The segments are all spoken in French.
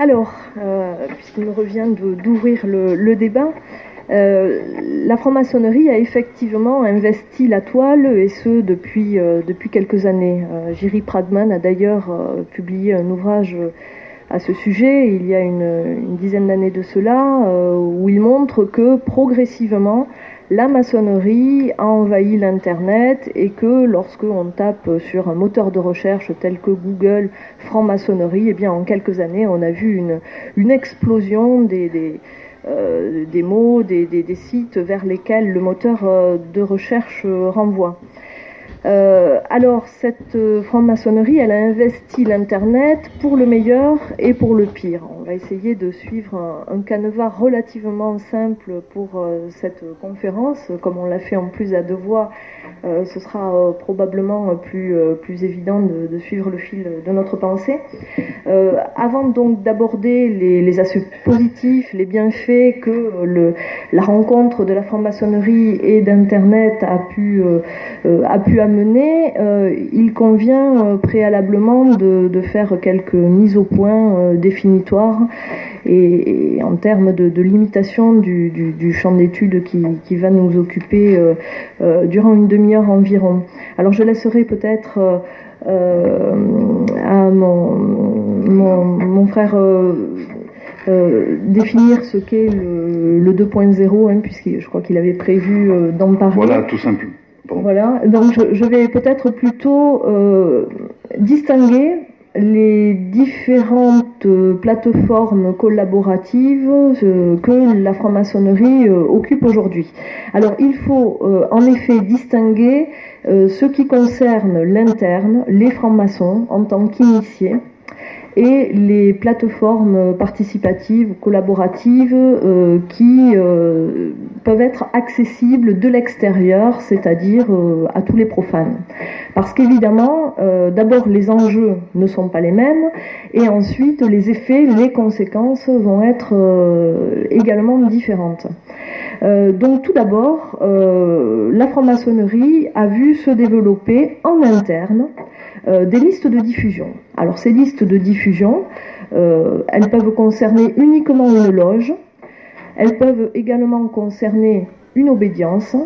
Alors, euh, puisqu'il me revient d'ouvrir le, débat, euh, la franc-maçonnerie a effectivement investi la toile, et ce depuis, euh, quelques années. Jiri Pradman a d'ailleurs publié un ouvrage à ce sujet il y a une dizaine d'années de cela, où il montre que progressivement, la maçonnerie a envahi l'Internet et que lorsque on tape sur un moteur de recherche tel que Google franc-maçonnerie, eh en quelques années on a vu une, explosion des, euh, mots, des, sites vers lesquels le moteur euh, de recherche renvoie. Euh, alors, cette euh, franc-maçonnerie, elle a investi l'Internet pour le meilleur et pour le pire. On va essayer de suivre un, canevas relativement simple pour euh, cette conférence. Comme on l'a fait en plus à deux voix, ce sera probablement plus, plus évident de, suivre le fil de notre pensée. avant donc d'aborder les, aspects positifs, les bienfaits que la rencontre de la franc-maçonnerie et d'Internet a pu, a pu euh, il convient euh, préalablement de, faire quelques mises au point euh, définitoires et, en termes de, limitation du, champ d'études qui, va nous occuper durant une demi-heure environ. Alors je laisserai peut-être à mon, frère définir ce qu'est le, 2.0, hein, puisque je crois qu'il avait prévu d'en parler. Voilà, tout simplement. Voilà, donc je, vais peut-être plutôt euh, distinguer les différentes euh, plateformes collaboratives euh, que la franc-maçonnerie occupe aujourd'hui. Alors il faut en effet distinguer ce qui concerne l'interne, les francs-maçons en tant qu'initiés, et les plateformes participatives, collaboratives euh, qui euh, peuvent être accessibles de l'extérieur, c'est-à-dire euh, à tous les profanes. Parce qu'évidemment, d'abord les enjeux ne sont pas les mêmes et ensuite les effets, les conséquences vont être également différentes. donc tout d'abord, la franc-maçonnerie a vu se développer en interne euh, des listes de diffusion. Alors ces listes de diffusion, euh, elles peuvent concerner uniquement une loge, elles peuvent également concerner une obédience,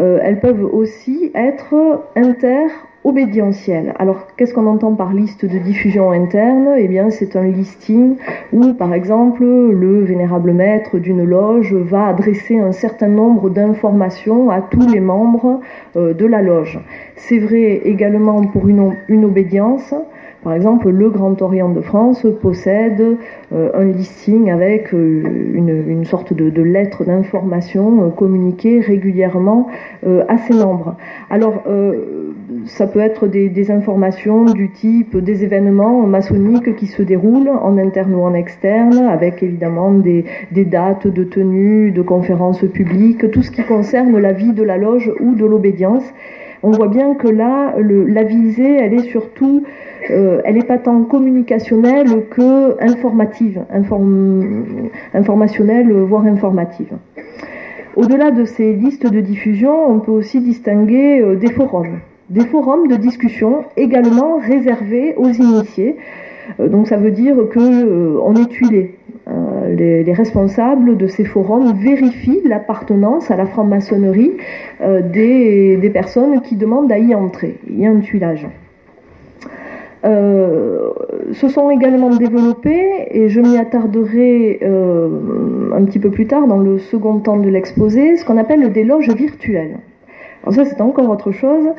euh, elles peuvent aussi être inter obédientielle. Alors, qu'est-ce qu'on entend par liste de diffusion interne? Eh bien, c'est un listing où, par exemple, le vénérable maître d'une loge va adresser un certain nombre d'informations à tous les membres euh, de la loge. C'est vrai également pour une obédience. Par exemple, le Grand Orient de France possède euh, un listing avec euh, une, sorte de, lettre d'information communiquée régulièrement à ses membres. Alors, ça peut être des, informations du type des événements maçonniques qui se déroulent en interne ou en externe, avec évidemment des, dates de tenue, de conférences publiques, tout ce qui concerne la vie de la loge ou de l'obédience. On voit bien que là, la visée, elle est surtout, euh, elle n'est pas tant communicationnelle que informative, informationnelle, voire informative. Au-delà de ces listes de diffusion, on peut aussi distinguer euh, des forums des forums de discussion également réservés aux initiés. Euh, donc ça veut dire que euh, on est tuilé. Euh, les, responsables de ces forums vérifient l'appartenance à la franc-maçonnerie des, personnes qui demandent à y entrer. Il y a un tuilage. se sont également développés, et je m'y attarderai un petit peu plus tard dans le second temps de l'exposé, ce qu'on appelle des loges virtuelles. Alors ça, c'est encore autre chose,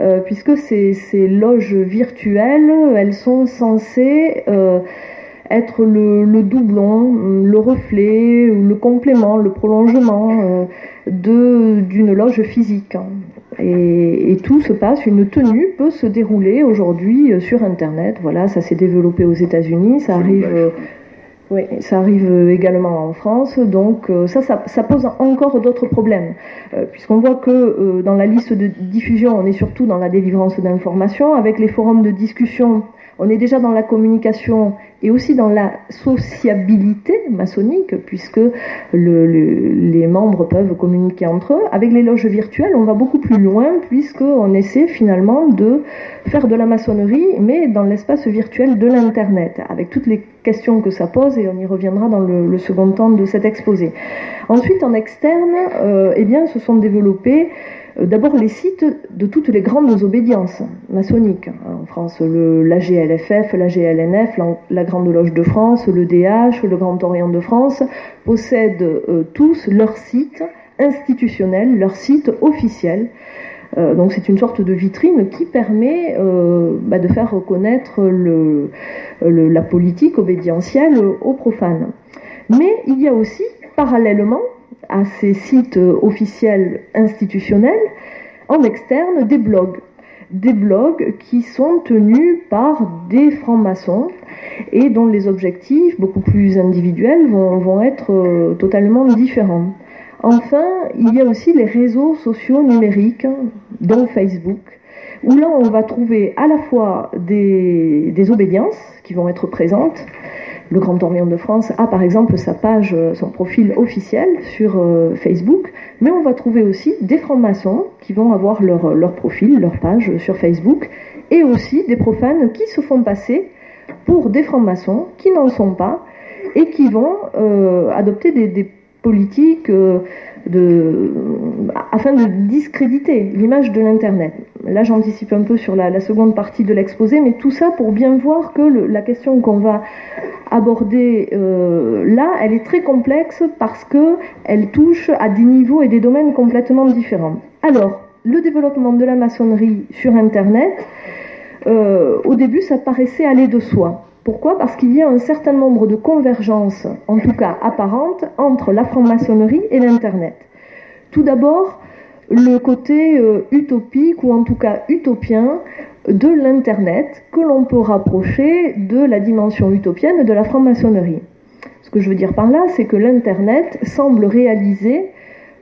euh, puisque ces, loges virtuelles, elles sont censées euh, être le, le, doublon, le reflet, le complément, le prolongement euh, de d'une loge physique. Et, et, tout se passe, une tenue peut se dérouler aujourd'hui euh, sur Internet. Voilà, ça s'est développé aux États-Unis, ça arrive oui, ça arrive également en France, donc euh, ça, ça, pose encore d'autres problèmes, euh, puisqu'on voit que dans la liste de diffusion, on est surtout dans la délivrance d'informations, avec les forums de discussion, On est déjà dans la communication et aussi dans la sociabilité maçonnique, puisque les membres peuvent communiquer entre eux. Avec les loges virtuelles, on va beaucoup plus loin, puisqu'on essaie finalement de faire de la maçonnerie, mais dans l'espace virtuel de l'Internet, avec toutes les questions que ça pose, et on y reviendra dans le, second temps de cet exposé. Ensuite, en externe, euh, eh bien, se sont développés d'abord les sites de toutes les grandes obédiences maçonniques. Hein, en France, le, la GLFF, la GLNF, la, Grande Loge de France, le DH, le Grand Orient de France, possèdent euh, tous leur site institutionnel, leur site officiel. Euh, donc c'est une sorte de vitrine qui permet bah, de faire reconnaître le, la politique obédientielle aux profanes. Mais il y a aussi, parallèlement, à ces sites officiels institutionnels, en externe, des blogs. Des blogs qui sont tenus par des francs-maçons et dont les objectifs, beaucoup plus individuels, vont, être euh, totalement différents. Enfin, il y a aussi les réseaux sociaux numériques, dont Facebook, où là on va trouver à la fois des, des obédiences qui vont être présentes, le Grand Orient de France a par exemple sa page, euh, son profil officiel sur euh, Facebook, mais on va trouver aussi des francs-maçons qui vont avoir leur, leur profil, leur page sur Facebook, et aussi des profanes qui se font passer pour des francs-maçons qui n'en sont pas et qui vont euh, adopter des politiques afin de discréditer l'image de l'Internet. Là, j'anticipe un peu sur la, seconde partie de l'exposé, mais tout ça pour bien voir que la question qu'on va aborder euh, là, elle est très complexe parce que elle touche à des niveaux et des domaines complètement différents. Alors, le développement de la maçonnerie sur Internet, euh, au début, ça paraissait aller de soi. Pourquoi? Parce qu'il y a un certain nombre de convergences, en tout cas apparentes, entre la franc-maçonnerie et l'Internet. Tout d'abord, le côté euh, utopique ou en tout cas utopien de l'Internet que l'on peut rapprocher de la dimension utopienne de la franc-maçonnerie. Ce que je veux dire par là, c'est que l'Internet semble réaliser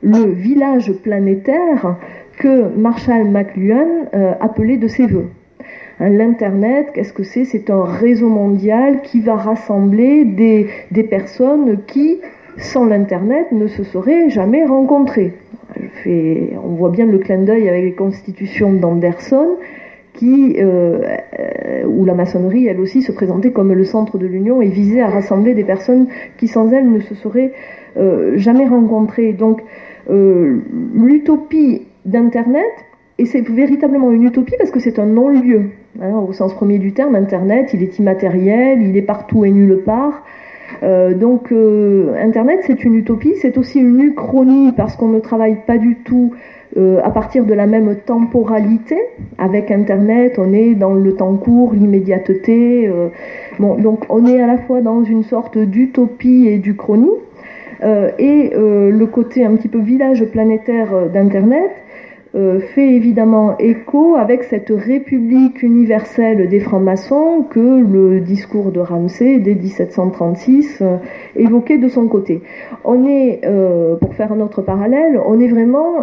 le village planétaire que Marshall McLuhan euh, appelait de ses voeux. L'Internet, qu'est-ce que c'est? C'est un réseau mondial qui va rassembler des, personnes qui, sans l'Internet, ne se seraient jamais rencontrées. on voit bien le clin d'œil avec les constitutions d'Anderson, qui, euh, euh, où la maçonnerie, elle aussi, se présentait comme le centre de l'Union et visait à rassembler des personnes qui, sans elle, ne se seraient euh, jamais rencontrées. Donc, l'utopie d'Internet, et c'est véritablement une utopie parce que c'est un non-lieu. Hein, au sens premier du terme, Internet, il est immatériel, il est partout et nulle part. Euh, donc euh, Internet, c'est une utopie, c'est aussi une uchronie parce qu'on ne travaille pas du tout euh, à partir de la même temporalité. Avec Internet, on est dans le temps court, l'immédiateté. bon, donc on est à la fois dans une sorte d'utopie et d'uchronie. et le côté un petit peu village planétaire d'Internet, euh, fait évidemment écho avec cette république universelle des francs-maçons que le discours de Ramsay dès 1736 euh, évoquait de son côté. On est, euh, pour faire un autre parallèle, on est vraiment,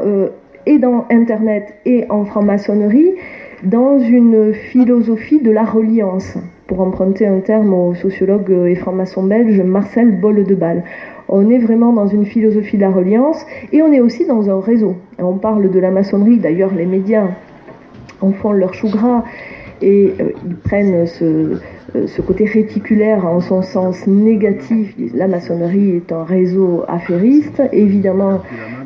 et dans Internet et en franc-maçonnerie, dans une philosophie de la reliance, pour emprunter un terme au sociologue et franc-maçon belge Marcel Bolle de Balle. On est vraiment dans une philosophie de la reliance et on est aussi dans un réseau. on parle de la maçonnerie, d'ailleurs les médias en font leur chou gras et euh, ils prennent ce, euh, ce, côté réticulaire en son sens négatif. La maçonnerie est un réseau affairiste. Évidemment,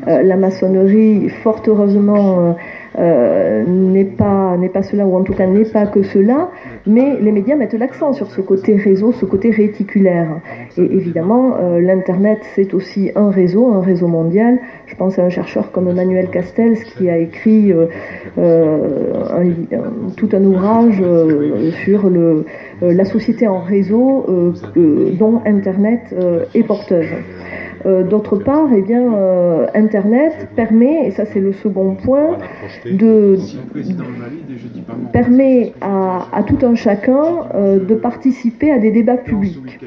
euh, la maçonnerie, fort heureusement, euh, n'est pas n'est pas cela ou en tout cas n'est pas que cela, mais les médias mettent l'accent sur ce côté réseau, ce côté réticulaire. Et évidemment, euh, l'internet c'est aussi un réseau, un réseau mondial. Je pense à un chercheur comme Emmanuel Castells qui a écrit euh, tout un ouvrage sur le la société en réseau dont Internet est porteuse. Euh, d'autre part, eh bien, euh, Internet permet, et ça c'est le second point, de, permet à, tout un chacun euh, de participer à des débats publics.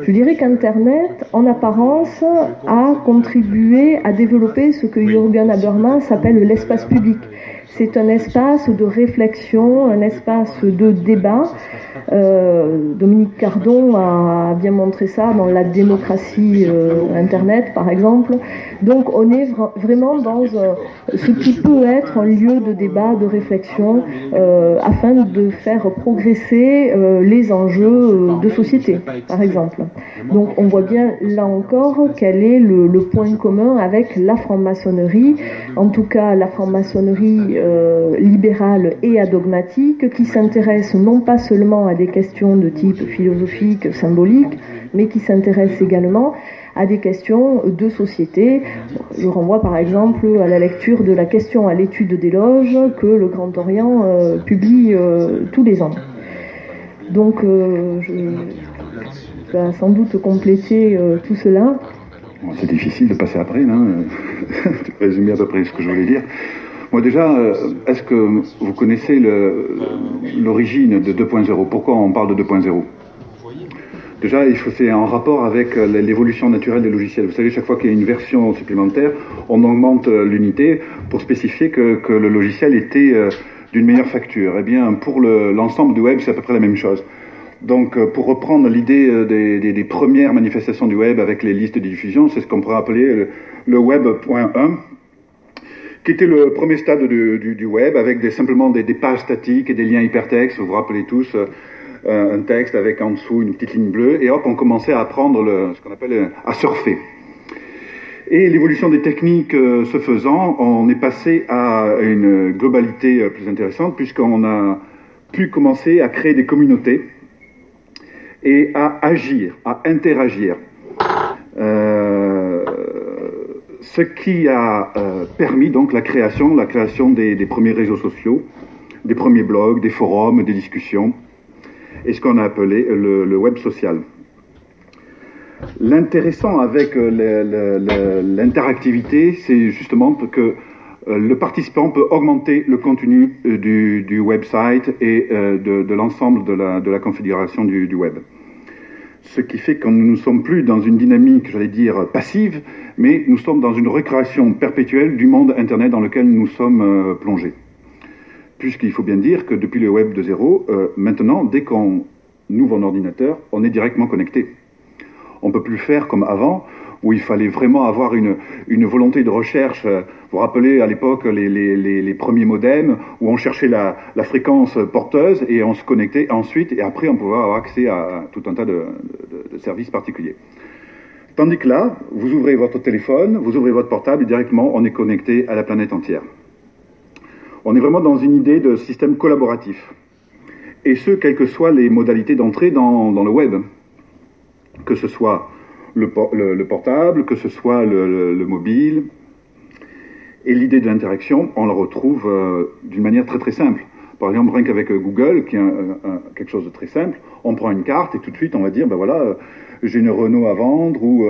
Je dirais qu'Internet, en apparence, a contribué à développer ce que Jürgen Habermas appelle l'espace public c'est un espace de réflexion, un espace de débat. Euh, Dominique Cardon a bien montré ça dans la démocratie euh, Internet, par exemple. Donc on est vraiment dans ce qui peut être un lieu de débat, de réflexion, euh, afin de faire progresser les enjeux de société, par exemple. Donc on voit bien là encore quel est le point commun avec la franc-maçonnerie, en tout cas la franc-maçonnerie euh, libérale et adogmatique, qui s'intéresse non pas seulement à des questions de type philosophique, symbolique, mais qui s'intéresse également à des questions de société. Je renvoie par exemple à la lecture de la question à l'étude des loges que le Grand Orient euh, publie euh, tous les ans. Donc je vais sans doute compléter tout cela. C'est difficile de passer après, non peux résumer à peu près ce que je voulais dire. Moi déjà, euh, est-ce que vous connaissez l'origine de 2.0 Pourquoi on parle de 2.0 Déjà, c'est en rapport avec euh, l'évolution naturelle des logiciels. Vous savez, chaque fois qu'il y a une version supplémentaire, on augmente euh, l'unité pour spécifier que, le logiciel était d'une meilleure facture. Eh bien, pour l'ensemble du web, c'est à peu près la même chose. Donc, pour reprendre l'idée des, premières manifestations du web avec les listes de diffusion, c'est ce qu'on pourrait appeler le, web.1, qui était le premier stade du, web, avec simplement des, pages statiques et des liens hypertextes. Vous vous rappelez tous euh, un texte avec en dessous une petite ligne bleue, et hop, on commençait à apprendre ce qu'on appelle euh, à surfer. Et l'évolution des techniques euh, se faisant, on est passé à une globalité plus intéressante, puisqu'on a pu commencer à créer des communautés et à agir, à interagir. Ce qui a euh, permis donc la création, la création des, premiers réseaux sociaux, des premiers blogs, des forums, des discussions, et ce qu'on a appelé le, web social. L'intéressant avec euh, l'interactivité, c'est justement que euh, le participant peut augmenter le contenu du, website et de, l'ensemble de la, configuration du web ce qui fait que nous ne sommes plus dans une dynamique, j'allais dire, passive, mais nous sommes dans une récréation perpétuelle du monde Internet dans lequel nous sommes euh, plongés. Puisqu'il faut bien dire que depuis le web de zéro, euh, maintenant, dès qu'on ouvre un ordinateur, on est directement connecté. On ne peut plus faire comme avant, où il fallait vraiment avoir une, volonté de recherche. Euh, vous vous rappelez à l'époque les, premiers modems, où on cherchait la, fréquence porteuse et on se connectait ensuite, et après on pouvait avoir accès à tout un tas de, services particuliers. Tandis que là, vous ouvrez votre téléphone, vous ouvrez votre portable et directement on est connecté à la planète entière. On est vraiment dans une idée de système collaboratif. Et ce, quelles que soient les modalités d'entrée dans, le web. Que ce soit le, portable, que ce soit le, mobile. Et l'idée de l'interaction, on la retrouve euh, d'une manière très très simple. Par exemple, rien qu'avec euh, Google, qui est quelque chose de très simple, on prend une carte et tout de suite on va dire, ben voilà, euh, j'ai une Renault à vendre ou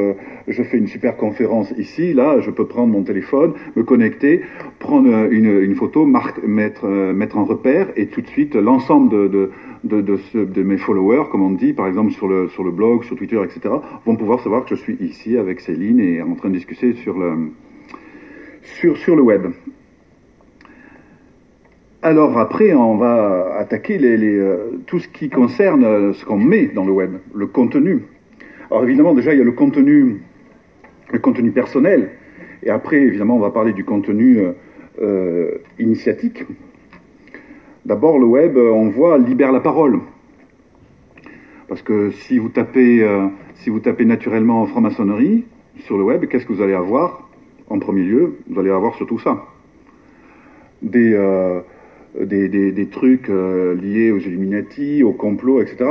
je fais une super conférence ici, là, je peux prendre mon téléphone, me connecter, prendre une, photo, mettre, mettre en repère et tout de suite l'ensemble de, mes followers, comme on dit, par exemple sur le, blog, sur Twitter, etc., vont pouvoir savoir que je suis ici avec Céline et en train de discuter sur le, web. Alors après, on va attaquer euh, tout ce qui concerne ce qu'on met dans le web, le contenu. Alors évidemment, déjà, il y a le contenu, le contenu personnel, et après, évidemment, on va parler du contenu euh, euh initiatique. D'abord, le web, euh, on voit, libère la parole. Parce que si vous tapez, euh, si vous tapez naturellement en franc-maçonnerie sur le web, qu'est-ce que vous allez avoir En premier lieu, vous allez avoir surtout ça. Des, des, des, trucs liés aux Illuminati, au complot, etc.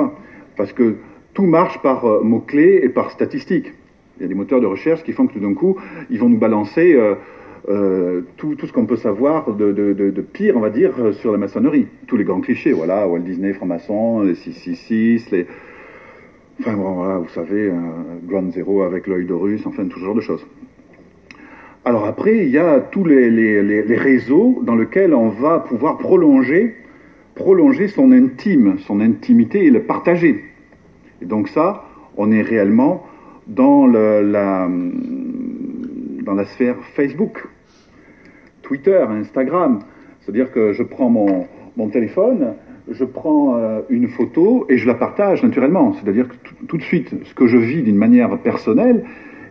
Parce que tout marche par mots-clés et par statistiques. Il y a des moteurs de recherche qui font que tout d'un coup, ils vont nous balancer euh, tout, tout, ce qu'on peut savoir de, pire, on va dire, euh, sur la maçonnerie. Tous les grands clichés, voilà, Walt Disney, franc-maçon, les 666, les... Enfin, bon, voilà, vous savez, euh, Ground Zero avec l'œil de russe, enfin, tout ce genre de choses. Alors après, il y a tous les, réseaux dans lesquels on va pouvoir prolonger, prolonger son intime, son intimité et le partager. Donc ça, on est réellement dans la, sphère Facebook. Twitter, Instagram, C'est-à-dire que je prends mon, mon téléphone, je prends euh, une photo et je la partage naturellement. C'est-à-dire que tout de suite, ce que je vis d'une manière personnelle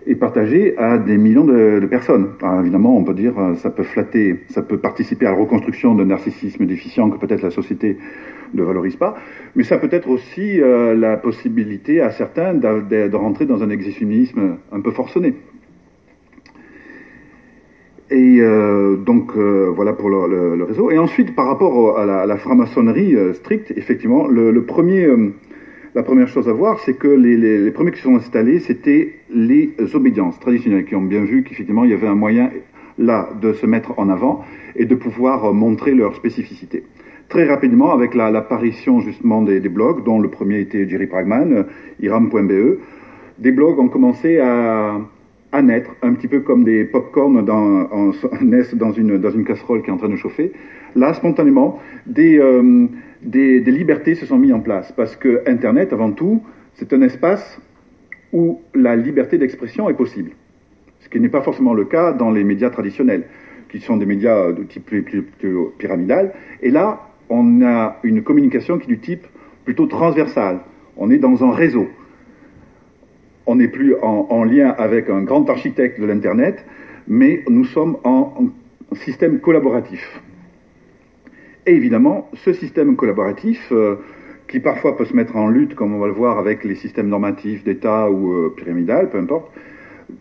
est partagé à des millions de, personnes. Évidemment, on peut dire euh, ça peut flatter, ça peut participer à la reconstruction d'un narcissisme déficient que peut-être la société ne valorise pas, mais ça peut être aussi euh, la possibilité à certains de, rentrer dans un exhibitionnisme un peu forcené. Et euh, donc voilà pour le, réseau. Et ensuite, par rapport à la, franc-maçonnerie stricte, effectivement, le premier, la première chose à voir, c'est que les, premiers qui sont installés, c'était les obédiences traditionnelles, qui ont bien vu qu'effectivement, il y avait un moyen là de se mettre en avant et de pouvoir montrer leur spécificité. Très rapidement, avec l'apparition justement des, blogs, dont le premier était Jerry Pragman, iram.be, des blogs ont commencé à naître, un petit peu comme des pop-corn dans, naissent dans une, dans une casserole qui est en train de chauffer. Là, spontanément, des, euh, des, libertés se sont mises en place. Parce que Internet, avant tout, c'est un espace où la liberté d'expression est possible. Ce qui n'est pas forcément le cas dans les médias traditionnels, qui sont des médias de type pyramidal. Et là, on a une communication qui est du type plutôt transversal. On est dans un réseau on n'est plus en, lien avec un grand architecte de l'Internet, mais nous sommes en, système collaboratif. Et évidemment, ce système collaboratif, euh, qui parfois peut se mettre en lutte, comme on va le voir avec les systèmes normatifs d'État ou euh, pyramidal, peu importe,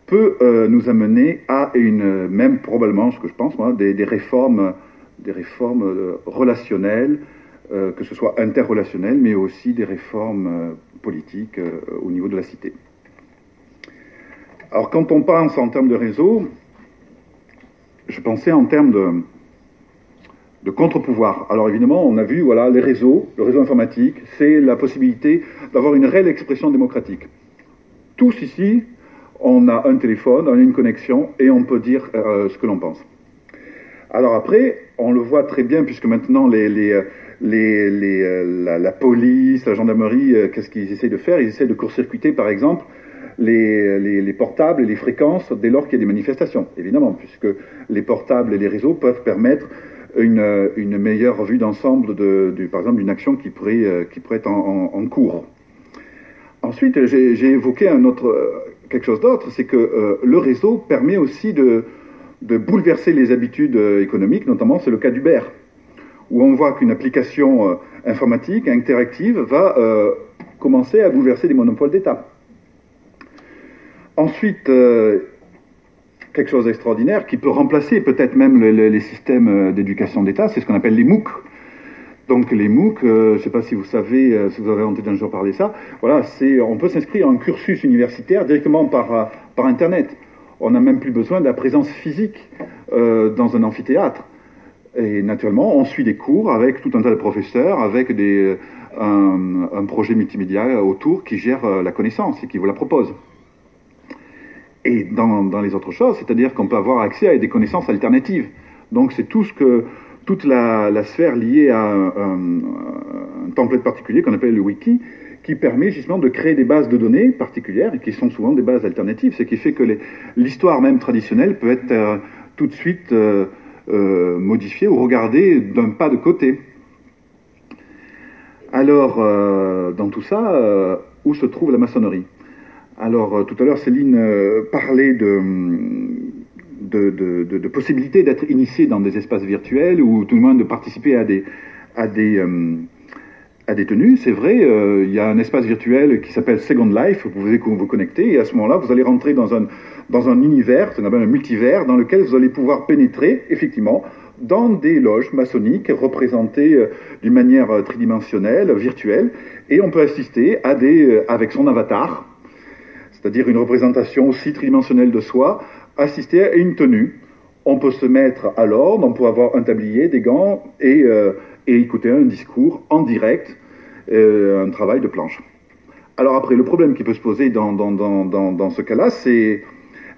peut euh, nous amener à une, même probablement, ce que je pense moi, des, réformes, des réformes relationnelles, que ce soit interrelationnelles, mais aussi des réformes politiques au niveau de la cité. Alors quand on pense en termes de réseau, je pensais en termes de, de contre-pouvoir. Alors évidemment, on a vu, voilà, les réseaux, le réseau informatique, c'est la possibilité d'avoir une réelle expression démocratique. Tous ici, on a un téléphone, on a une connexion et on peut dire euh, ce que l'on pense. Alors après, on le voit très bien puisque maintenant euh, la, police, la gendarmerie, euh, qu'est-ce qu'ils essayent de faire? Ils essaient de court-circuiter, par exemple, les, les, portables et les fréquences dès lors qu'il y a des manifestations, évidemment, puisque les portables et les réseaux peuvent permettre une, meilleure vue d'ensemble, de, par exemple, d'une action qui pourrait, euh, être en, cours. Ensuite, j'ai évoqué un autre, euh, quelque chose d'autre, c'est que euh, le réseau permet aussi de, bouleverser les habitudes économiques, notamment c'est le cas d'Uber, où on voit qu'une application informatique interactive va commencer à bouleverser les monopoles d'État. Ensuite, euh, quelque chose d'extraordinaire qui peut remplacer peut-être même les systèmes euh, d'éducation d'État, c'est ce qu'on appelle les MOOC. Donc les MOOC, euh, je ne sais pas si vous savez, si vous avez entendu un jour parler de ça, voilà, c'est, on peut s'inscrire en cursus universitaire directement par, par Internet. On n'a même plus besoin de la présence physique dans un amphithéâtre. Et naturellement, on suit des cours avec tout un tas de professeurs, avec des, un, un projet multimédia autour qui gère la connaissance et qui vous la propose et dans, les autres choses, c'est-à-dire qu'on peut avoir accès à des connaissances alternatives. Donc c'est tout ce que toute la, sphère liée à un, template particulier qu'on appelle le wiki, qui permet justement de créer des bases de données particulières et qui sont souvent des bases alternatives, ce qui fait que l'histoire même traditionnelle peut être euh, tout de suite euh, euh, modifiée ou regardée d'un pas de côté. Alors, dans tout ça, où se trouve la maçonnerie? Alors, euh, tout à l'heure, Céline euh, parlait de, de, de, d'être initié dans des espaces virtuels ou tout le moins de participer à des, à des, euh, à des tenues. C'est vrai, il y a un espace virtuel qui s'appelle Second Life, vous pouvez vous connecter et à ce moment-là, vous allez rentrer dans un, dans un univers, c'est un multivers, dans lequel vous allez pouvoir pénétrer, effectivement, dans des loges maçonniques représentées d'une manière tridimensionnelle, virtuelle, et on peut assister à des, avec son avatar, c'est-à-dire une représentation aussi tridimensionnelle de soi, assistée à une tenue. On peut se mettre à l'ordre, on peut avoir un tablier, des gants et, euh, écouter un discours en direct, euh, un travail de planche. Alors après, le problème qui peut se poser dans, ce cas-là, c'est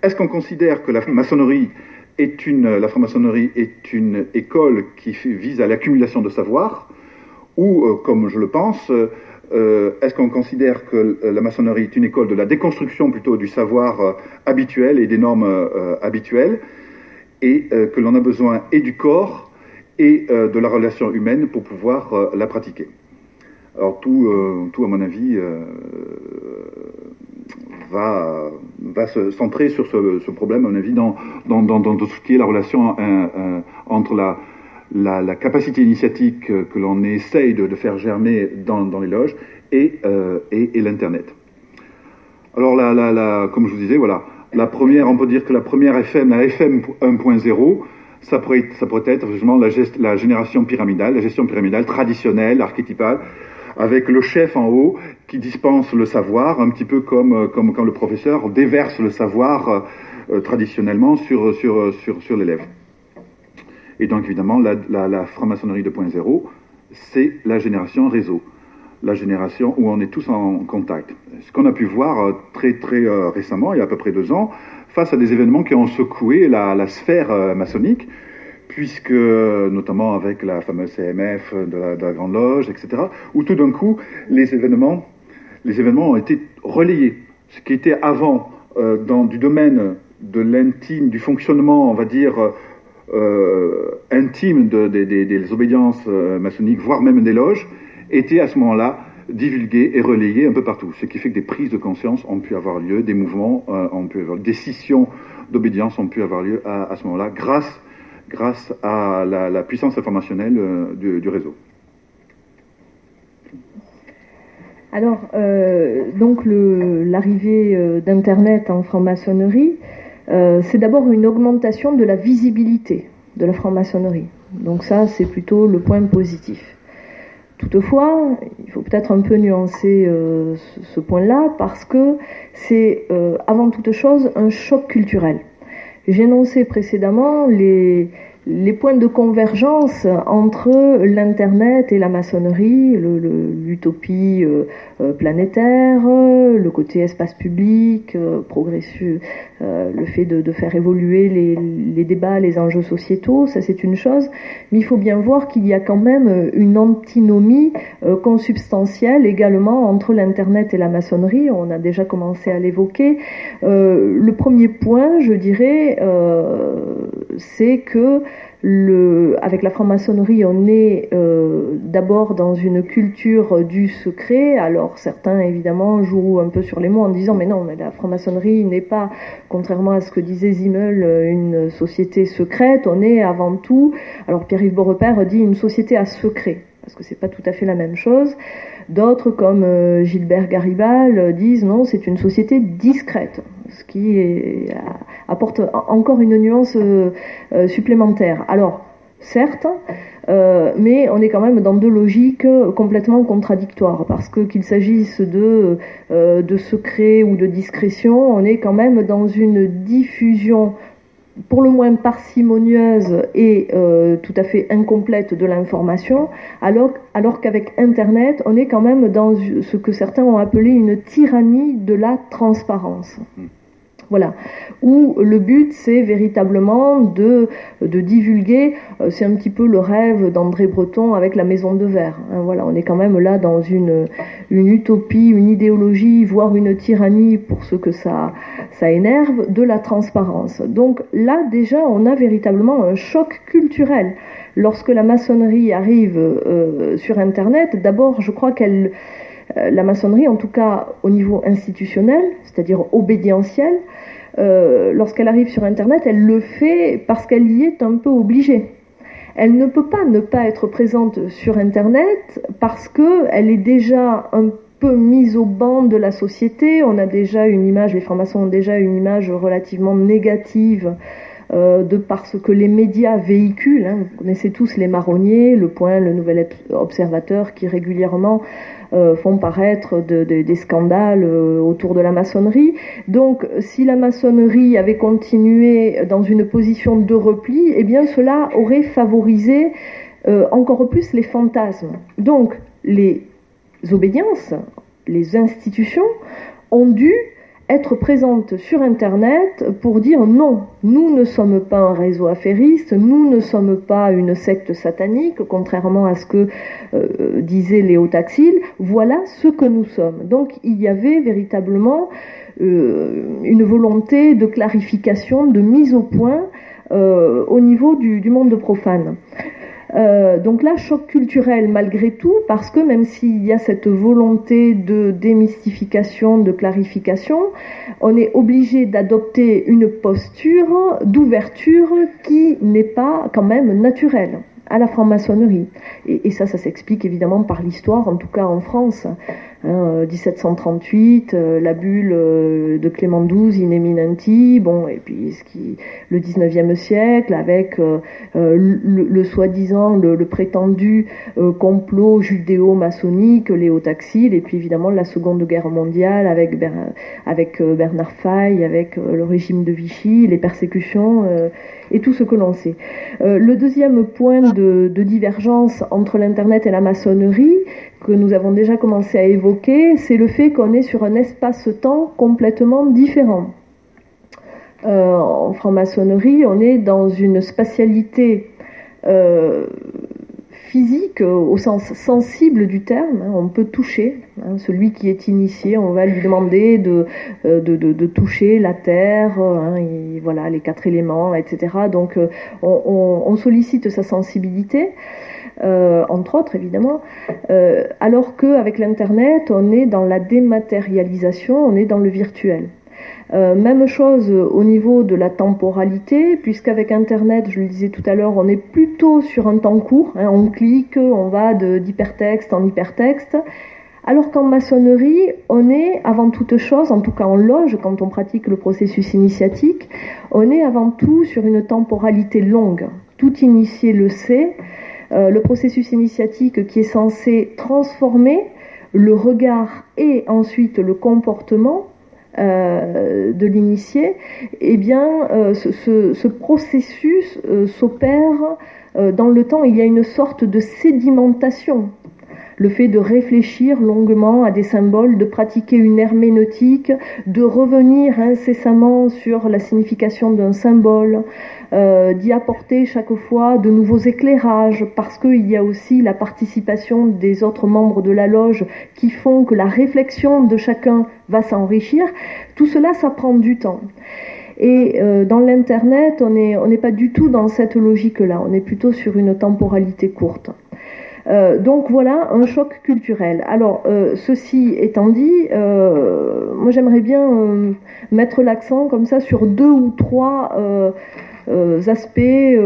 est-ce qu'on considère que la franc-maçonnerie est une école qui vise à l'accumulation de savoir, ou, euh, comme je le pense, euh, est-ce qu'on considère que la maçonnerie est une école de la déconstruction plutôt du savoir euh, habituel et des normes euh, habituelles, et que l'on a besoin et du corps et de la relation humaine pour pouvoir la pratiquer? Alors tout, tout à mon avis, va, se centrer sur ce, problème, à mon avis, dans, dans, tout ce qui est la relation entre la, la, capacité initiatique que l'on essaye de, faire germer dans, les loges et, euh, et, l'Internet. Alors, la, comme je vous disais, voilà, la première, on peut dire que la première FM, la FM 1.0, ça pourrait, ça pourrait être justement la, la génération pyramidale, la gestion pyramidale traditionnelle, archétypale, avec le chef en haut qui dispense le savoir, un petit peu comme, comme quand le professeur déverse le savoir euh, traditionnellement sur, sur, sur l'élève. Et donc évidemment, la, franc-maçonnerie 2.0, c'est la génération réseau, la génération où on est tous en contact. Ce qu'on a pu voir euh, très très euh, récemment, il y a à peu près deux ans, face à des événements qui ont secoué la, sphère euh, maçonnique, puisque notamment avec la fameuse CMF de la, Grande Loge, etc., où tout d'un coup les événements, les événements ont été relayés. Ce qui était avant dans du domaine de l'intime, du fonctionnement, on va dire, euh, intime des obédiences euh, maçonniques, voire même des loges, était à ce moment-là divulgué et relayé un peu partout. Ce qui fait que des prises de conscience ont pu avoir lieu, des mouvements euh, ont pu avoir, des scissions d'obédience ont pu avoir lieu à, ce moment-là, grâce, grâce à la, puissance informationnelle du, réseau. Alors, donc l'arrivée d'Internet en franc-maçonnerie, euh, c'est d'abord une augmentation de la visibilité de la franc-maçonnerie. Donc ça, c'est plutôt le point positif. Toutefois, il faut peut-être un peu nuancer euh, ce, point-là parce que c'est euh, avant toute chose un choc culturel. Énoncé précédemment les, les points de convergence entre l'Internet et la maçonnerie, l'utopie euh, euh, planétaire, le côté espace public, euh, le fait de, faire évoluer les, débats, les enjeux sociétaux, ça c'est une chose, mais il faut bien voir qu'il y a quand même une antinomie consubstantielle également entre l'Internet et la maçonnerie, on a déjà commencé à l'évoquer. le premier point, je dirais, c'est que avec la franc-maçonnerie, on est euh, d'abord dans une culture du secret. Alors certains, évidemment, jouent un peu sur les mots en disant mais non, mais la franc-maçonnerie n'est pas, contrairement à ce que disait Zimmel, une société secrète. On est avant tout, alors Pierre-Yves Beaurepaire dit une société à secret, parce que c'est pas tout à fait la même chose. D'autres, comme euh, Gilbert Garibal, disent non, c'est une société discrète ce qui apporte encore une nuance euh, euh, supplémentaire. Alors, certes, euh, mais on est quand même dans deux logiques complètement contradictoires, parce que qu'il s'agisse de, de secret ou de discrétion, on est quand même dans une diffusion pour le moins parcimonieuse et tout à fait incomplète de l'information, alors, alors qu'avec Internet, on est quand même dans ce que certains ont appelé une tyrannie de la transparence. Mmh. Où le but, c'est véritablement de, divulguer, euh, c'est un petit peu le rêve d'André Breton avec la maison de verre. Hein. voilà, on est quand même là dans une, utopie, une idéologie, voire une tyrannie pour ce que ça, ça énerve, de la transparence. Donc là, déjà, on a véritablement un choc culturel. Lorsque la maçonnerie arrive euh, sur Internet, d'abord, je crois qu'elle euh, la maçonnerie, en tout cas au niveau institutionnel, c'est-à-dire obédientiel, euh, lorsqu'elle arrive sur Internet, elle le fait parce qu'elle y est un peu obligée. Elle ne peut pas ne pas être présente sur Internet parce qu'elle est déjà un peu mise au banc de la société. On a déjà une image, les francs-maçons ont déjà une image relativement négative euh, de parce que les médias véhiculent. Hein. vous connaissez tous les marronniers, le Point, le Nouvel Observateur, qui régulièrement euh, font paraître des scandales euh, autour de la maçonnerie. Donc, si la maçonnerie avait continué dans une position de repli, eh bien, cela aurait favorisé euh, encore plus les fantasmes. Donc, les obédiences, les institutions ont dû être présente sur Internet pour dire non, nous ne sommes pas un réseau affairiste, nous ne sommes pas une secte satanique, contrairement à ce que euh, disait Léo Taxil, voilà ce que nous sommes. Donc il y avait véritablement euh, une volonté de clarification, de mise au point euh, au niveau du, du monde profane. Euh, donc là, choc culturel malgré tout, parce que même s'il y a cette volonté de démystification, de clarification, on est obligé d'adopter une posture d'ouverture qui n'est pas quand même naturelle à la franc-maçonnerie. Et, et, ça, ça s'explique évidemment par l'histoire, en tout cas en France. 1738, hein, euh, la bulle euh, de Clément XII, in eminenti, bon, et puis ce qui, le 19e siècle, avec euh, le, soi-disant, le, prétendu complot judéo-maçonnique, Léo Taxil, et puis évidemment la Seconde Guerre mondiale avec, avec Bernard Faye, avec le régime de Vichy, les persécutions et tout ce que l'on sait. le deuxième point de, de divergence entre l'Internet et la maçonnerie, que nous avons déjà commencé à évoquer, c'est le fait qu'on est sur un espace-temps complètement différent. Euh, en franc-maçonnerie, on est dans une spatialité euh, physique au sens sensible du terme. Hein. on peut toucher. Hein. celui qui est initié, on va lui demander de, euh, toucher la terre, hein, voilà, les quatre éléments, etc. Donc on, on sollicite sa sensibilité. Euh, entre autres évidemment, euh, alors qu'avec l'Internet, on est dans la dématérialisation, on est dans le virtuel. Euh, même chose au niveau de la temporalité, puisqu'avec Internet, je le disais tout à l'heure, on est plutôt sur un temps court. Hein, on clique, on va d'hypertexte en hypertexte. Alors qu'en maçonnerie, on est avant toute chose, en tout cas en loge, quand on pratique le processus initiatique, on est avant tout sur une temporalité longue. Tout initié le sait. Euh, le processus initiatique qui est censé transformer le regard et ensuite le comportement de l'initié, eh bien, euh, ce, processus s'opère dans le temps. Il y a une sorte de sédimentation le fait de réfléchir longuement à des symboles, de pratiquer une herméneutique, de revenir incessamment sur la signification d'un symbole, euh, d'y apporter chaque fois de nouveaux éclairages, parce qu'il y a aussi la participation des autres membres de la loge qui font que la réflexion de chacun va s'enrichir. Tout cela, ça prend du temps. Et euh, dans l'Internet, on n'est pas du tout dans cette logique-là, on est plutôt sur une temporalité courte. Euh, donc voilà un choc culturel. Alors euh, ceci étant dit, euh, moi j'aimerais bien mettre l'accent comme ça sur deux ou trois aspects,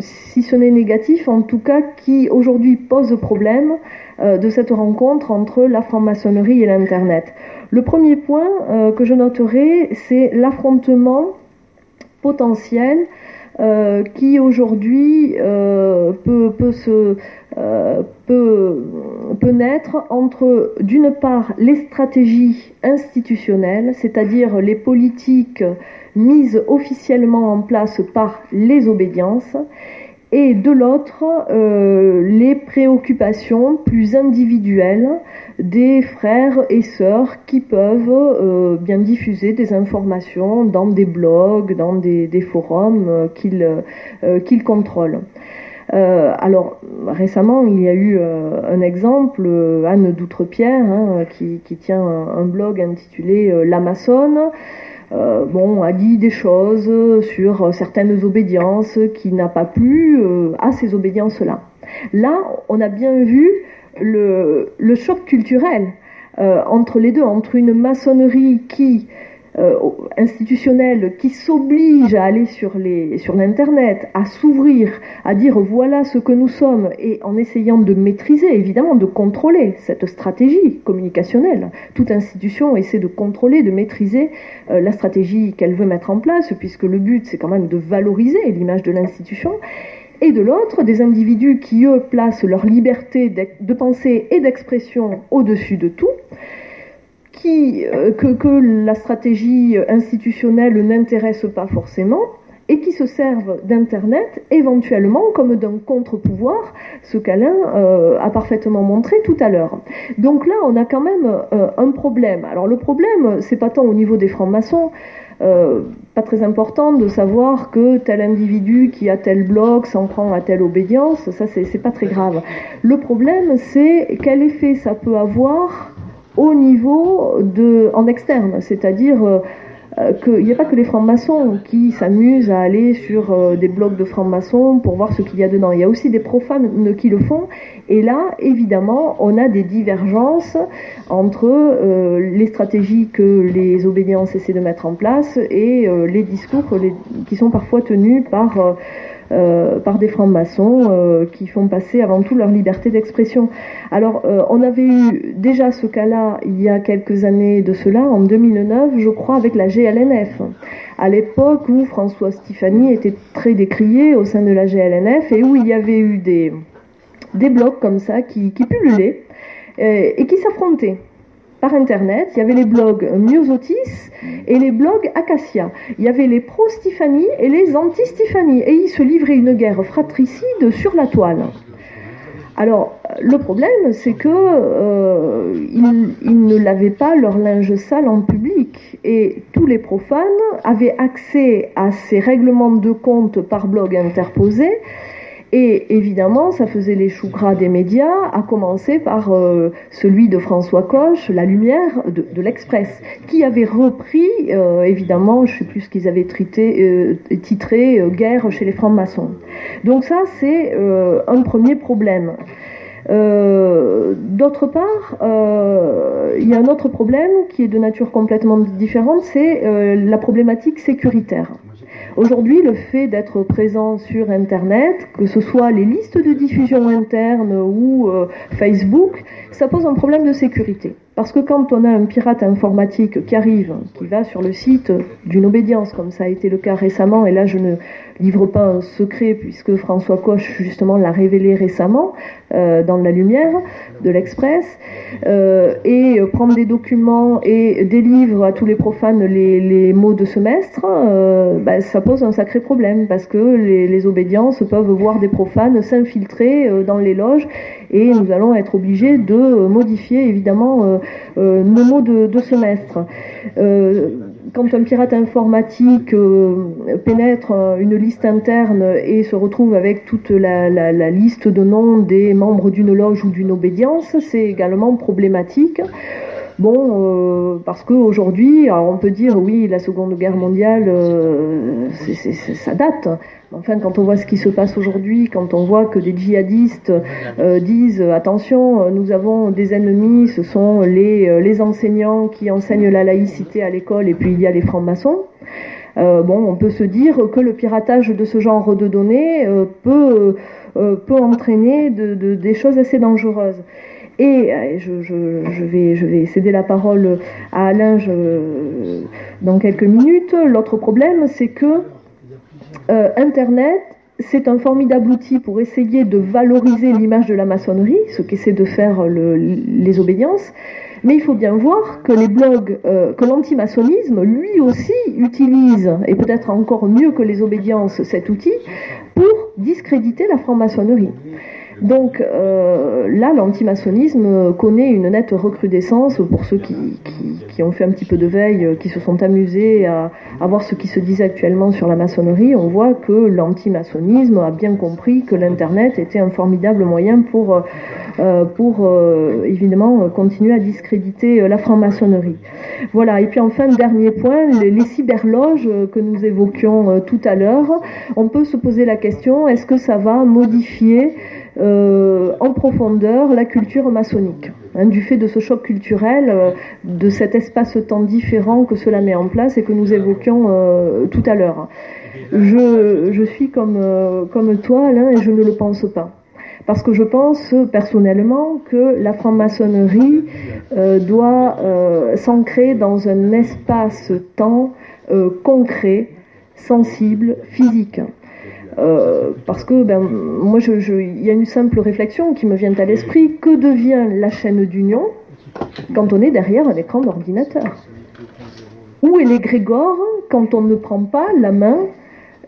si ce n'est négatif, en tout cas qui aujourd'hui posent problème de cette rencontre entre la franc-maçonnerie et l'Internet. Le premier point que je noterai, c'est l'affrontement potentiel euh, qui aujourd'hui euh, peut, peut, se, euh, peut, peut naître entre, d'une part, les stratégies institutionnelles, c'est-à-dire les politiques mises officiellement en place par les obédiences, et de l'autre, les préoccupations plus individuelles des frères et sœurs qui peuvent euh, bien diffuser des informations dans des blogs, dans des, forums euh, qu'ils contrôlent. alors récemment, il y a eu un exemple, Anne Doutrepierre, hein, qui, tient un, blog intitulé L'Amazone, euh, bon, a dit des choses sur certaines obédiences qui n'a pas plu euh, à ces obédiences-là. Là, on a bien vu le, choc culturel euh, entre les deux, entre une maçonnerie qui euh, institutionnelle qui s'oblige à aller sur l'internet, à s'ouvrir, à dire voilà ce que nous sommes et en essayant de maîtriser évidemment de contrôler cette stratégie communicationnelle. Toute institution essaie de contrôler, de maîtriser euh, la stratégie qu'elle veut mettre en place puisque le but c'est quand même de valoriser l'image de l'institution et de l'autre, des individus qui, eux, placent leur liberté de pensée et d'expression au-dessus de tout, qui, euh, que, la stratégie institutionnelle n'intéresse pas forcément et qui se servent d'Internet éventuellement comme d'un contre-pouvoir, ce qu'Alain euh, a parfaitement montré tout à l'heure. Donc là, on a quand même euh, un problème. Alors le problème, c'est pas tant au niveau des francs-maçons, pas très important de savoir que tel individu qui a tel blog s'en prend à telle obédience, ça c'est pas très grave. Le problème, c'est quel effet ça peut avoir au niveau de, en externe, c'est-à-dire euh, euh, qu'il n'y a pas que les francs-maçons qui s'amusent à aller sur euh, des blogs de francs-maçons pour voir ce qu'il y a dedans. Il y a aussi des profanes qui le font. Et là, évidemment, on a des divergences entre les stratégies que les obédiences essaient de mettre en place et les discours qui sont parfois tenus par euh, par des francs-maçons euh, qui font passer avant tout leur liberté d'expression. Alors, euh, on avait eu déjà ce cas-là il y a quelques années de cela, en 2009, je crois, avec la GLNF. À l'époque où François Stéphanie était très décrié au sein de la GLNF et où il y avait eu des, des blocs comme ça qui, qui pullulaient et qui s'affrontaient par Internet. Il y avait les blogs Myosotis et les blogs Acacia. Il y avait les pro-Stéphanie et les anti-Stéphanie. Et ils se livraient une guerre fratricide sur la toile. Alors, le problème, c'est que euh, ils, ne lavaient pas leur linge sale en public. Et tous les profanes avaient accès à ces règlements de compte par blog interposés et évidemment, ça faisait les choux gras des médias, à commencer par euh, celui de François Coche, La Lumière de, l'Express, qui avait repris, euh, évidemment, je ne sais plus ce qu'ils avaient euh, titré Guerre chez les francs-maçons. Donc ça, c'est un premier problème. D'autre part, il y a un autre problème qui est de nature complètement différente, c'est la problématique sécuritaire. Aujourd'hui, le fait d'être présent sur Internet, que ce soit les listes de diffusion interne ou euh, Facebook, ça pose un problème de sécurité. Parce que quand on a un pirate informatique qui arrive, qui va sur le site d'une obédience, comme ça a été le cas récemment, et là je ne livre pas un secret puisque François Coche justement l'a révélé récemment euh, dans la lumière de l'Express, euh, et prendre des documents et des livres à tous les profanes les, mots de semestre, euh, bah, ça pose un sacré problème parce que les, les obédiences peuvent voir des profanes s'infiltrer dans les loges et nous allons être obligés de modifier évidemment euh, nos mots de, semestre. Euh, quand un pirate informatique euh, pénètre une liste interne et se retrouve avec toute la, liste de noms des membres d'une loge ou d'une obédience, c'est également problématique. Bon, parce qu'aujourd'hui, on peut dire oui, la Seconde Guerre mondiale, ça date. Enfin, quand on voit ce qui se passe aujourd'hui, quand on voit que des djihadistes euh, disent attention, euh, nous avons des ennemis, ce sont les, euh, enseignants qui enseignent la laïcité à l'école, et puis il y a les francs-maçons. bon, on peut se dire que le piratage de ce genre de données peut, entraîner de, de, des choses assez dangereuses. Et je, vais, je vais céder la parole à Alain dans quelques minutes. L'autre problème, c'est que euh, Internet, c'est un formidable outil pour essayer de valoriser l'image de la maçonnerie, ce qu'essaient de faire les obédiences. Mais il faut bien voir que les blogs, euh, que l'antimaçonnisme, lui aussi, utilise, et peut-être encore mieux que les obédiences, cet outil pour discréditer la franc-maçonnerie. Donc euh, là, l'antimaçonnisme connaît une nette recrudescence pour ceux qui, qui, ont fait un petit peu de veille, euh, qui se sont amusés à, à, voir ce qui se dit actuellement sur la maçonnerie. On voit que l'antimaçonnisme a bien compris que l'Internet était un formidable moyen pour, euh, pour euh, évidemment continuer à discréditer la franc-maçonnerie. Voilà, et puis enfin, dernier point, les, les cyberloges que nous évoquions tout à l'heure, on peut se poser la question, est-ce que ça va modifier euh, en profondeur la culture maçonnique, hein, du fait de ce choc culturel, euh, de cet espace-temps différent que cela met en place et que nous évoquions euh, tout à l'heure. Je, suis comme, comme toi, Alain, et je ne le pense pas. Parce que je pense personnellement que la franc-maçonnerie doit s'ancrer dans un espace-temps concret, sensible, physique. Euh, parce que ben, moi, il y a une simple réflexion qui me vient à l'esprit. Que devient la chaîne d'union quand on est derrière un écran d'ordinateur? Où est l'égrégore quand on ne prend pas la main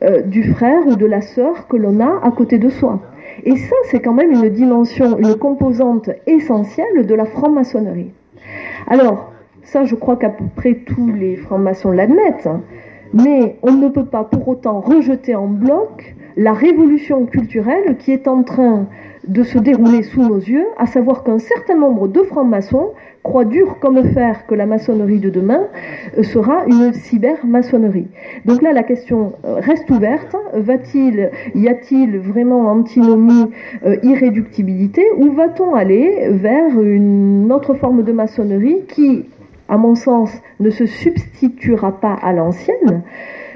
euh, du frère ou de la sœur que l'on a à côté de soi? Et ça, c'est quand même une dimension, une composante essentielle de la franc-maçonnerie. Alors, ça, je crois qu'à peu près tous les francs-maçons l'admettent. Hein. Mais on ne peut pas pour autant rejeter en bloc la révolution culturelle qui est en train de se dérouler sous nos yeux, à savoir qu'un certain nombre de francs-maçons croient dur comme fer que la maçonnerie de demain euh, sera une cyber-maçonnerie. Donc là, la question euh, reste ouverte. Va-t-il, y a-t-il vraiment antinomie, euh, irréductibilité, ou va-t-on aller vers une autre forme de maçonnerie qui, à mon sens, ne se substituera pas à l'ancienne,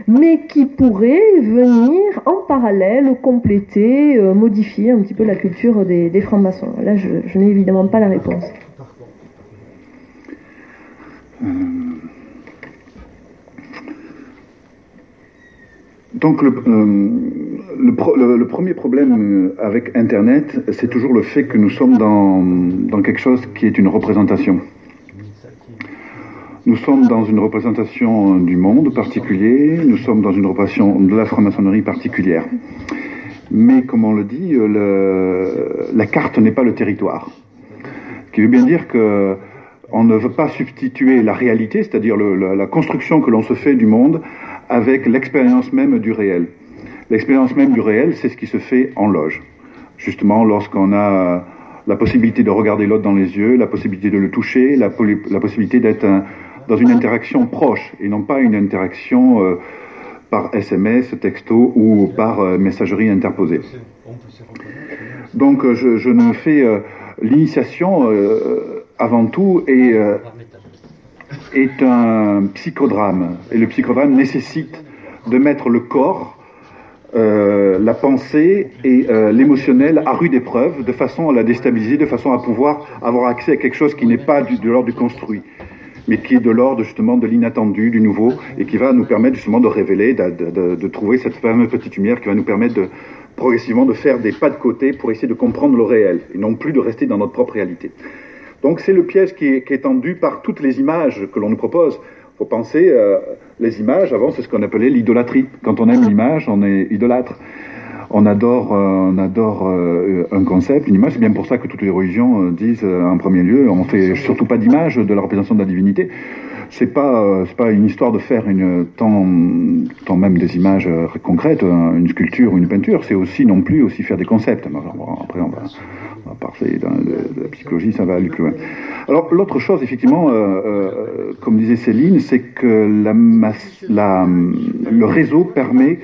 mais qui pourrait venir en parallèle compléter, euh, modifier un petit peu la culture des, francs-maçons. Là, je, n'ai évidemment pas la réponse. Euh, donc le, euh, le, premier problème avec Internet, c'est toujours le fait que nous sommes dans quelque chose qui est une représentation. Nous sommes dans une représentation du monde particulier, nous sommes dans une représentation de la franc-maçonnerie particulière. Mais comme on le dit, la carte n'est pas le territoire. Ce qui veut bien dire que on ne veut pas substituer la réalité, c'est-à-dire la, construction que l'on se fait du monde, avec l'expérience même du réel. L'expérience même du réel, c'est ce qui se fait en loge. Justement, lorsqu'on a la possibilité de regarder l'autre dans les yeux, la possibilité de le toucher, la possibilité d'être un, dans une interaction proche et non pas une interaction euh, par SMS, texto ou par euh, messagerie interposée. Donc euh, je, ne fais l'initiation avant tout est un psychodrame et le psychodrame nécessite de mettre le corps la pensée et l'émotionnel à rude épreuve, de façon à la déstabiliser, de façon à pouvoir avoir accès à quelque chose qui n'est pas de l'ordre du construit mais qui est de l'ordre justement de l'inattendu, du nouveau, et qui va nous permettre justement de révéler, de, trouver cette fameuse petite lumière qui va nous permettre de progressivement de faire des pas de côté pour essayer de comprendre le réel, et non plus de rester dans notre propre réalité. Donc c'est le piège qui est, qui est, tendu par toutes les images que l'on nous propose. Il faut penser, euh, les images, avant c'est ce qu'on appelait l'idolâtrie. Quand on aime l'image, on est idolâtre on adore, euh, on adore euh, un concept, une image. C'est bien pour ça que toutes les religions euh, disent en premier lieu, on fait surtout pas d'image de la représentation de la divinité. C'est pas, c'est pas une histoire de faire une tant, tant même des images concrètes, une sculpture ou une peinture. C'est aussi non plus aussi faire des concepts. Après, on va, on va parler de, la psychologie, ça va aller plus loin. Alors l'autre chose, effectivement, comme disait Céline, c'est que le réseau permet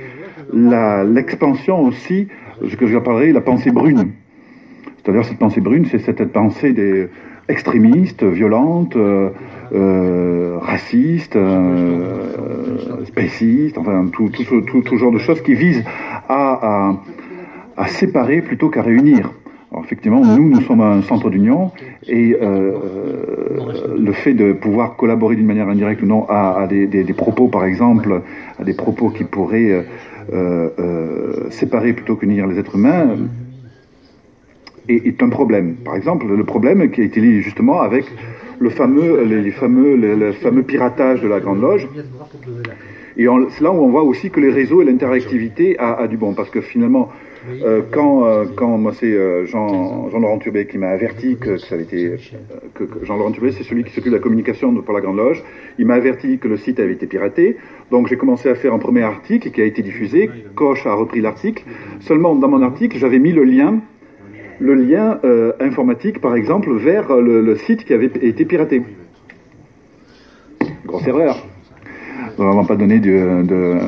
l'expansion aussi, ce que j'appellerais la pensée brune. C'est-à-dire cette pensée brune, c'est cette pensée des extrémistes, violente, euh, euh, raciste, euh, enfin tout, tout, tout, tout, genre de choses qui visent à, à, à séparer plutôt qu'à réunir. Alors effectivement, nous, nous sommes un centre d'union et euh, le fait de pouvoir collaborer d'une manière indirecte ou non à, à des, des, des, propos, par exemple, à des propos qui pourraient euh, euh, séparer plutôt qu'unir les êtres humains est, est, un problème. Par exemple, le problème qui a été lié justement avec le fameux, les, fameux, le, fameux piratage de la Grande Loge. Et c'est là où on voit aussi que les réseaux et l'interactivité a, a, du bon, parce que finalement, euh, quand, euh, quand moi c'est euh, Jean, Laurent Turbet qui m'a averti que, ça avait été que, Jean Laurent Turbet c'est celui qui s'occupe de la communication pour la Grande Loge, il m'a averti que le site avait été piraté. Donc j'ai commencé à faire un premier article qui a été diffusé. Coche a repris l'article. Seulement dans mon article j'avais mis le lien le lien informatique par exemple vers le, le, site qui avait été piraté. Grosse erreur. On va pas donner de, de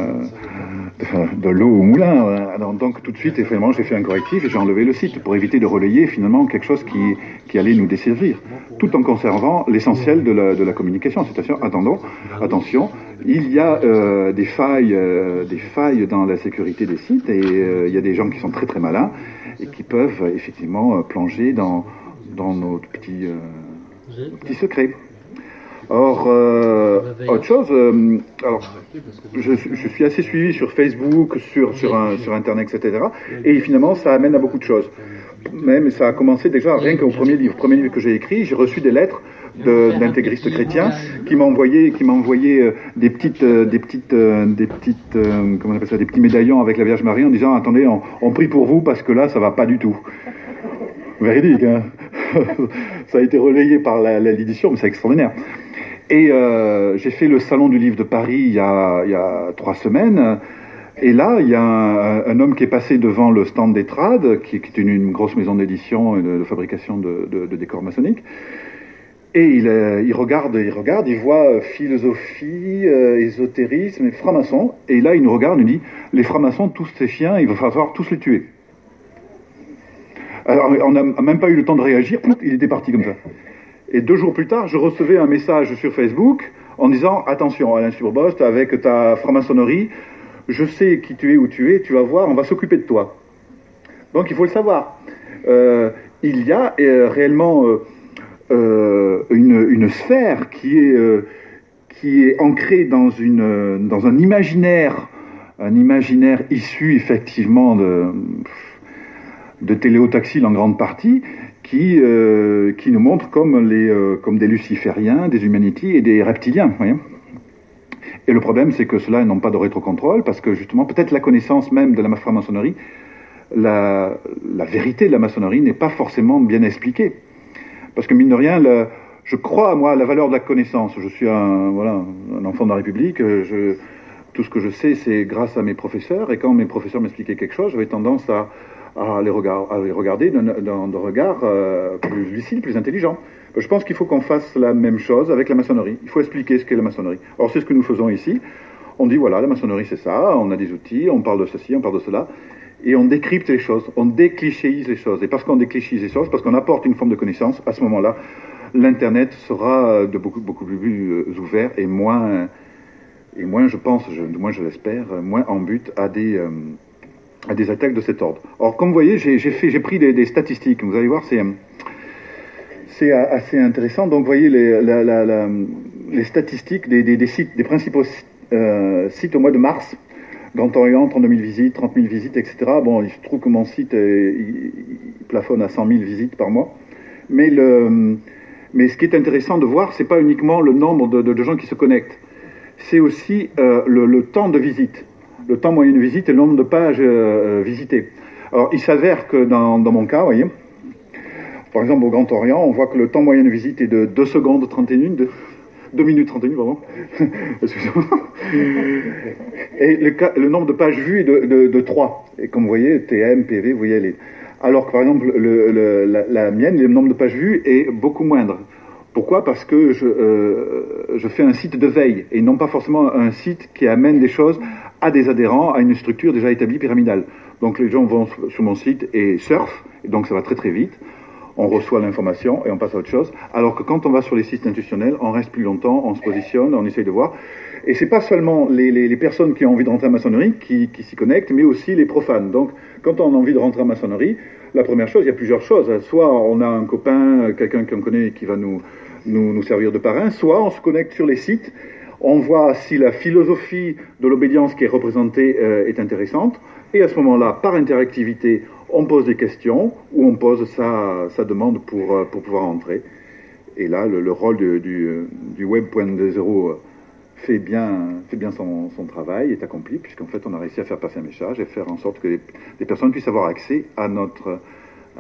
de l'eau au moulin. Alors, donc tout de suite, effectivement, j'ai fait un correctif et j'ai enlevé le site pour éviter de relayer finalement quelque chose qui, qui allait nous desservir, tout en conservant l'essentiel de la, de la communication. C'est-à-dire, attendons, attention, il y a euh, des failles, euh, des failles dans la sécurité des sites et euh, il y a des gens qui sont très très malins et qui peuvent effectivement plonger dans, dans nos petits, nos petits secrets. Or, euh, autre chose, euh, alors, je, je, suis assez suivi sur Facebook, sur, sur, un, sur Internet, etc. Et finalement, ça amène à beaucoup de choses. Même ça a commencé déjà rien qu'au premier livre. Premier livre que j'ai écrit, j'ai reçu des lettres d'intégristes chrétiens qui m'ont envoyé, qui envoyé euh, des petites, euh, des petites, euh, des petites, comment on appelle ça, des petits médaillons avec la Vierge Marie en disant attendez, on, on prie pour vous parce que là, ça va pas du tout. Véridique, hein ça a été relayé par l'édition, mais c'est extraordinaire. Et euh, j'ai fait le salon du livre de Paris il y a, trois semaines. Et là, il y a un, homme qui est passé devant le stand d'Etrade, qui, qui, est une, grosse maison d'édition et de, fabrication de, décors maçonniques. Et il, euh, il, regarde, il regarde, il voit euh, philosophie, ésotérisme et franc-maçon. Et là, il nous regarde, il dit les francs-maçons, tous ces chiens, il va falloir tous les tuer. Alors, on n'a même pas eu le temps de réagir, il était parti comme ça. Et deux jours plus tard, je recevais un message sur Facebook en disant Attention, Alain Surbost, avec ta franc-maçonnerie, je sais qui tu es, où tu es, tu vas voir, on va s'occuper de toi. Donc il faut le savoir. Euh, il y a euh, réellement euh, une, sphère qui est, ancrée dans, un imaginaire, un imaginaire issu effectivement de, de en grande partie, qui, euh, qui nous montre comme, les, euh, comme des lucifériens, des humanités et des reptiliens. Voyez et le problème, c'est que ceux-là n'ont pas de rétrocontrôle, parce que justement, peut-être la connaissance même de la franc-maçonnerie, la, la, vérité de la maçonnerie n'est pas forcément bien expliquée. Parce que mine de rien, le, je crois, moi, à la valeur de la connaissance. Je suis un, voilà, un enfant de la République. Je, tout ce que je sais, c'est grâce à mes professeurs. Et quand mes professeurs m'expliquaient quelque chose, j'avais tendance à, à, les, regarder d'un regard euh, plus lucide, plus intelligent. Je pense qu'il faut qu'on fasse la même chose avec la maçonnerie. Il faut expliquer ce qu'est la maçonnerie. Or, c'est ce que nous faisons ici. On dit, voilà, la maçonnerie, c'est ça, on a des outils, on parle de ceci, on parle de cela, et on décrypte les choses, on déclichéise les choses. Et parce qu'on déclichéise les choses, parce qu'on apporte une forme de connaissance, à ce moment-là, l'Internet sera de beaucoup, beaucoup plus euh, ouvert et moins, et moins, je pense, moins je l'espère, moins en but à des, euh, à des attaques de cet ordre. Or, comme vous voyez, j'ai pris des, statistiques. Vous allez voir, c'est assez intéressant. Donc, vous voyez les, statistiques des, sites, des principaux euh, sites au mois de mars. Grand Orient, 32 000 visites, 30 000 visites, etc. Bon, il se trouve que mon site il plafonne à 100 000 visites par mois. Mais, ce qui est intéressant de voir, c'est pas uniquement le nombre de, gens qui se connectent, c'est aussi euh, le, temps de visite, le temps moyen de visite et le nombre de pages euh, visitées. Alors, il s'avère que dans, mon cas, vous voyez, par exemple, au Grand Orient, on voit que le temps moyen de visite est de 2 secondes 31, de 2 minutes 31, pardon. Et le, nombre de pages vues est de, de, de, 3. Et comme vous voyez, TM, PV, vous voyez les. Alors que par exemple, le, le, la, la, mienne, le nombre de pages vues est beaucoup moindre. Pourquoi? Parce que je, euh, je fais un site de veille et non pas forcément un site qui amène des choses à des adhérents, à une structure déjà établie pyramidale. Donc les gens vont sur mon site et surfent, et donc ça va très très vite on reçoit l'information et on passe à autre chose. Alors que quand on va sur les sites institutionnels, on reste plus longtemps, on se positionne, on essaye de voir. Et c'est pas seulement les, personnes qui ont envie de rentrer en maçonnerie qui, s'y connectent, mais aussi les profanes. Donc, quand on a envie de rentrer en maçonnerie, la première chose, il y a plusieurs choses. Soit on a un copain, quelqu'un qu'on connaît qui va nous, nous servir de parrain, soit on se connecte sur les sites, on voit si la philosophie de l'obédience qui est représentée euh, est intéressante, et à ce moment-là, par interactivité, on pose des questions ou on pose sa, demande pour, euh, pour pouvoir entrer. Et là, le, le rôle du, du, du Web.0 fait bien, fait bien son, son travail, est accompli, puisqu'en fait, on a réussi à faire passer un message et faire en sorte que les, les personnes puissent avoir accès à notre,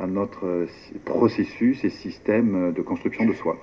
à notre processus et système de construction de soi.